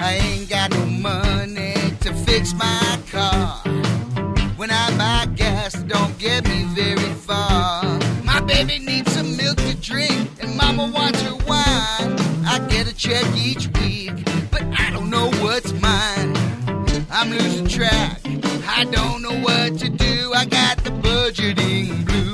I ain't got no money to fix my car. When I buy gas, it don't get me very far. My baby needs some milk to drink, and mama wants her wine. I get a check each week, but I don't know what's mine. I'm losing track. I don't know what to do. I got the budgeting blues.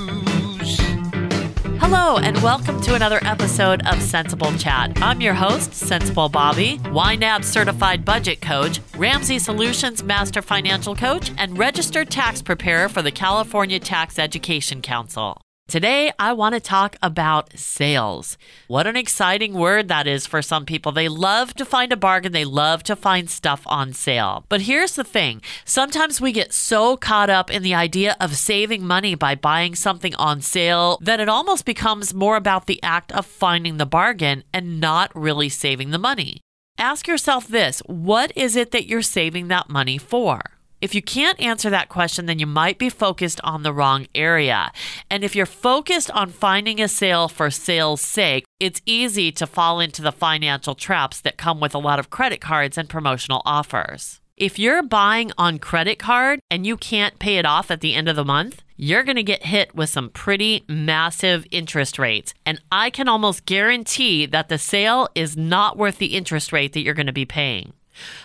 Hello, and welcome to another episode of Centsible Chat. I'm your host, Centsible Bobby, YNAB certified budget coach, Ramsey Solutions master financial coach, and registered tax preparer for the California Tax Education Council. Today, I want to talk about sales. What an exciting word that is for some people. They love to find a bargain, they love to find stuff on sale. But here's the thing sometimes we get so caught up in the idea of saving money by buying something on sale that it almost becomes more about the act of finding the bargain and not really saving the money. Ask yourself this what is it that you're saving that money for? If you can't answer that question, then you might be focused on the wrong area. And if you're focused on finding a sale for sale's sake, it's easy to fall into the financial traps that come with a lot of credit cards and promotional offers. If you're buying on credit card and you can't pay it off at the end of the month, you're going to get hit with some pretty massive interest rates. And I can almost guarantee that the sale is not worth the interest rate that you're going to be paying.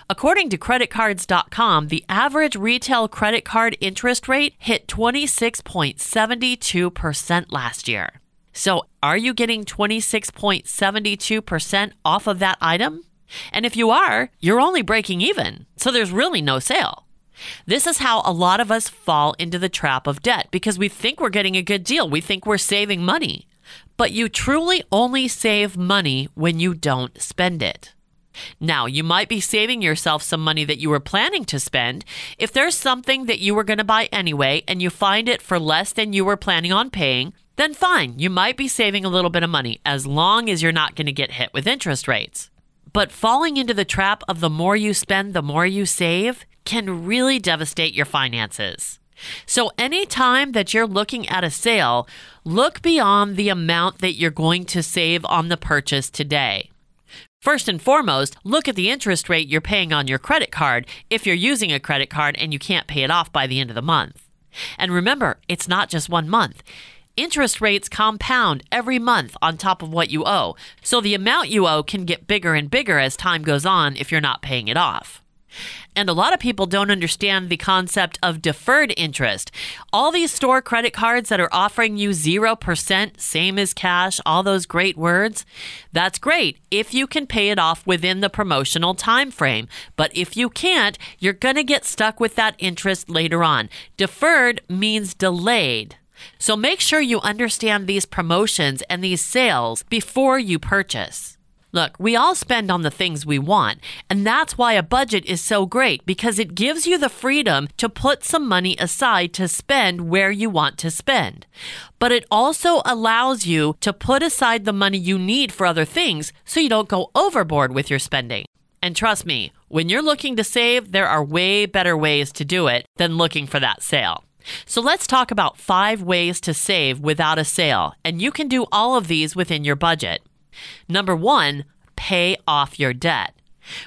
According to creditcards.com, the average retail credit card interest rate hit 26.72% last year. So, are you getting 26.72% off of that item? And if you are, you're only breaking even. So, there's really no sale. This is how a lot of us fall into the trap of debt because we think we're getting a good deal. We think we're saving money. But you truly only save money when you don't spend it. Now, you might be saving yourself some money that you were planning to spend. If there's something that you were going to buy anyway and you find it for less than you were planning on paying, then fine, you might be saving a little bit of money as long as you're not going to get hit with interest rates. But falling into the trap of the more you spend, the more you save can really devastate your finances. So, anytime that you're looking at a sale, look beyond the amount that you're going to save on the purchase today. First and foremost, look at the interest rate you're paying on your credit card if you're using a credit card and you can't pay it off by the end of the month. And remember, it's not just one month. Interest rates compound every month on top of what you owe, so the amount you owe can get bigger and bigger as time goes on if you're not paying it off. And a lot of people don't understand the concept of deferred interest. All these store credit cards that are offering you 0%, same as cash, all those great words, that's great if you can pay it off within the promotional time frame. But if you can't, you're going to get stuck with that interest later on. Deferred means delayed. So make sure you understand these promotions and these sales before you purchase. Look, we all spend on the things we want, and that's why a budget is so great because it gives you the freedom to put some money aside to spend where you want to spend. But it also allows you to put aside the money you need for other things so you don't go overboard with your spending. And trust me, when you're looking to save, there are way better ways to do it than looking for that sale. So let's talk about five ways to save without a sale, and you can do all of these within your budget. Number one, pay off your debt.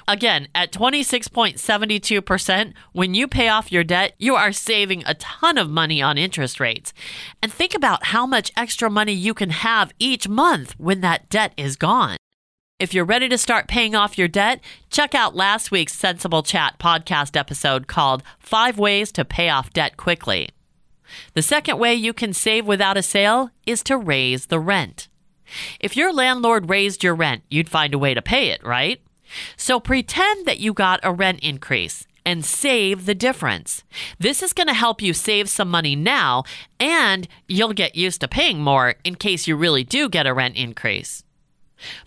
Again, at 26.72%, when you pay off your debt, you are saving a ton of money on interest rates. And think about how much extra money you can have each month when that debt is gone. If you're ready to start paying off your debt, check out last week's Centsible Chat podcast episode called Five Ways to Pay Off Debt Quickly. The second way you can save without a sale is to raise the rent. If your landlord raised your rent, you'd find a way to pay it, right? So pretend that you got a rent increase and save the difference. This is going to help you save some money now, and you'll get used to paying more in case you really do get a rent increase.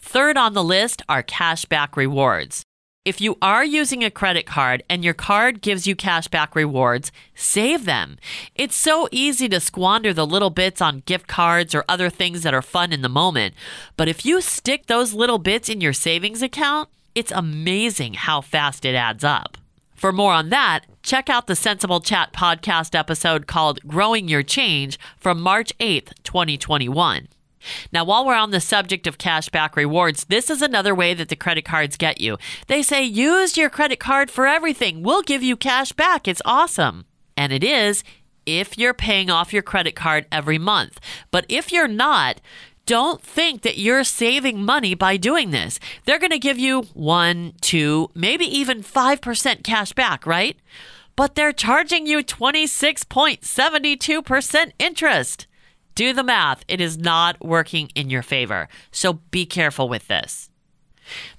Third on the list are cashback rewards. If you are using a credit card and your card gives you cashback rewards, save them. It's so easy to squander the little bits on gift cards or other things that are fun in the moment. But if you stick those little bits in your savings account, it's amazing how fast it adds up. For more on that, check out the Centsible Chat podcast episode called Growing Your Change from March 8th, 2021. Now, while we're on the subject of cashback rewards, this is another way that the credit cards get you. They say, use your credit card for everything. We'll give you cash back. It's awesome. And it is if you're paying off your credit card every month. But if you're not, don't think that you're saving money by doing this. They're going to give you one, two, maybe even 5% cash back, right? But they're charging you 26.72% interest. Do the math. It is not working in your favor. So be careful with this.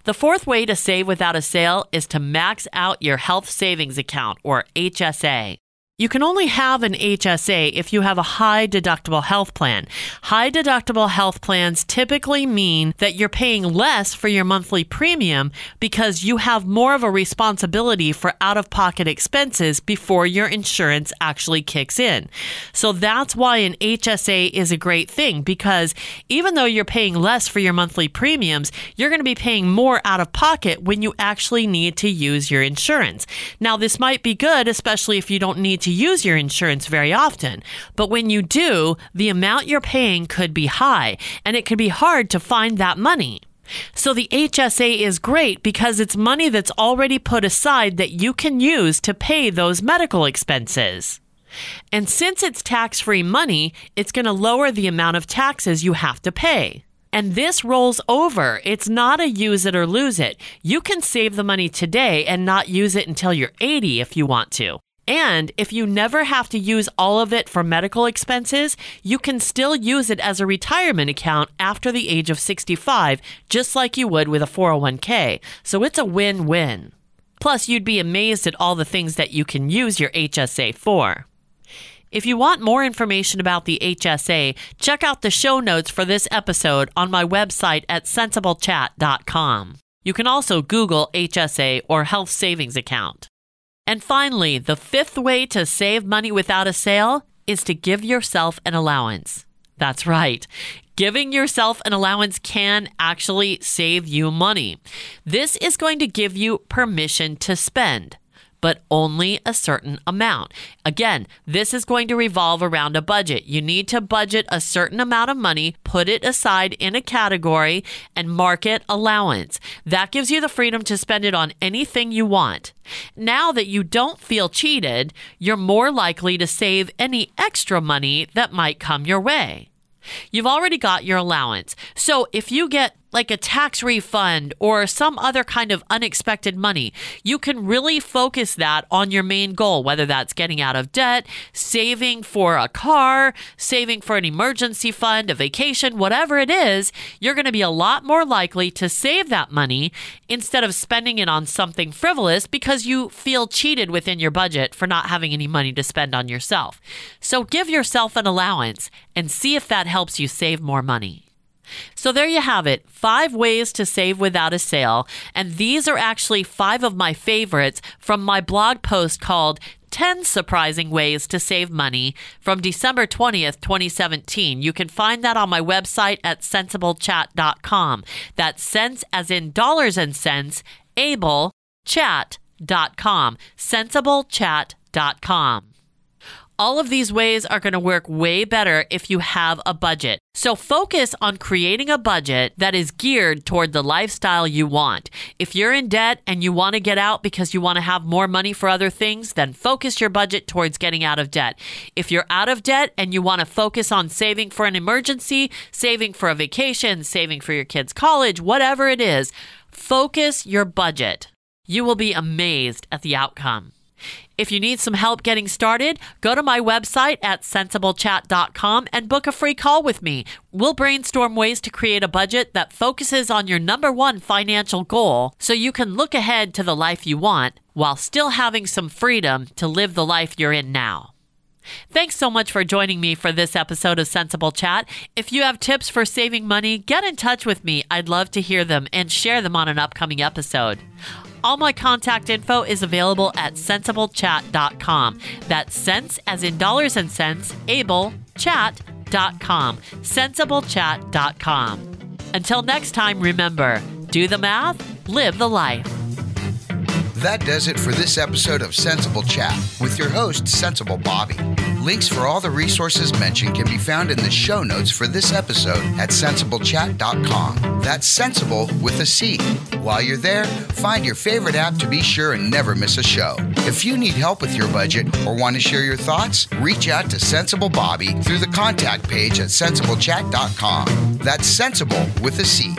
The fourth way to save without a sale is to max out your health savings account or HSA. You can only have an HSA if you have a high deductible health plan. High deductible health plans typically mean that you're paying less for your monthly premium because you have more of a responsibility for out of pocket expenses before your insurance actually kicks in. So that's why an HSA is a great thing because even though you're paying less for your monthly premiums, you're going to be paying more out of pocket when you actually need to use your insurance. Now, this might be good, especially if you don't need to to use your insurance very often. But when you do, the amount you're paying could be high, and it can be hard to find that money. So the HSA is great because it's money that's already put aside that you can use to pay those medical expenses. And since it's tax free money, it's going to lower the amount of taxes you have to pay. And this rolls over. It's not a use it or lose it. You can save the money today and not use it until you're 80 if you want to. And if you never have to use all of it for medical expenses, you can still use it as a retirement account after the age of 65, just like you would with a 401k. So it's a win win. Plus, you'd be amazed at all the things that you can use your HSA for. If you want more information about the HSA, check out the show notes for this episode on my website at centsiblechat.com. You can also Google HSA or Health Savings Account. And finally, the fifth way to save money without a sale is to give yourself an allowance. That's right. Giving yourself an allowance can actually save you money. This is going to give you permission to spend but only a certain amount. Again, this is going to revolve around a budget. You need to budget a certain amount of money, put it aside in a category, and mark it allowance. That gives you the freedom to spend it on anything you want. Now that you don't feel cheated, you're more likely to save any extra money that might come your way. You've already got your allowance. So if you get like a tax refund or some other kind of unexpected money, you can really focus that on your main goal, whether that's getting out of debt, saving for a car, saving for an emergency fund, a vacation, whatever it is, you're going to be a lot more likely to save that money instead of spending it on something frivolous because you feel cheated within your budget for not having any money to spend on yourself. So give yourself an allowance and see if that helps you save more money. So there you have it five ways to save without a sale. And these are actually five of my favorites from my blog post called 10 Surprising Ways to Save Money from December 20th, 2017. You can find that on my website at centsiblechat.com. That's cents as in dollars and cents, able chat.com. Centsiblechat.com. All of these ways are going to work way better if you have a budget. So focus on creating a budget that is geared toward the lifestyle you want. If you're in debt and you want to get out because you want to have more money for other things, then focus your budget towards getting out of debt. If you're out of debt and you want to focus on saving for an emergency, saving for a vacation, saving for your kids' college, whatever it is, focus your budget. You will be amazed at the outcome. If you need some help getting started, go to my website at centsiblechat.com and book a free call with me. We'll brainstorm ways to create a budget that focuses on your number one financial goal so you can look ahead to the life you want while still having some freedom to live the life you're in now. Thanks so much for joining me for this episode of Centsible Chat. If you have tips for saving money, get in touch with me. I'd love to hear them and share them on an upcoming episode. All my contact info is available at centsiblechat.com. That's cents as in dollars and cents, able chat.com. Centsiblechat.com. Until next time, remember do the math, live the life. That does it for this episode of Centsible Chat with your host, Centsible Bobby. Links for all the resources mentioned can be found in the show notes for this episode at centsiblechat.com. That's centsible with a C. While you're there, find your favorite app to be sure and never miss a show. If you need help with your budget or want to share your thoughts, reach out to Centsible Bobby through the contact page at centsiblechat.com. That's centsible with a C.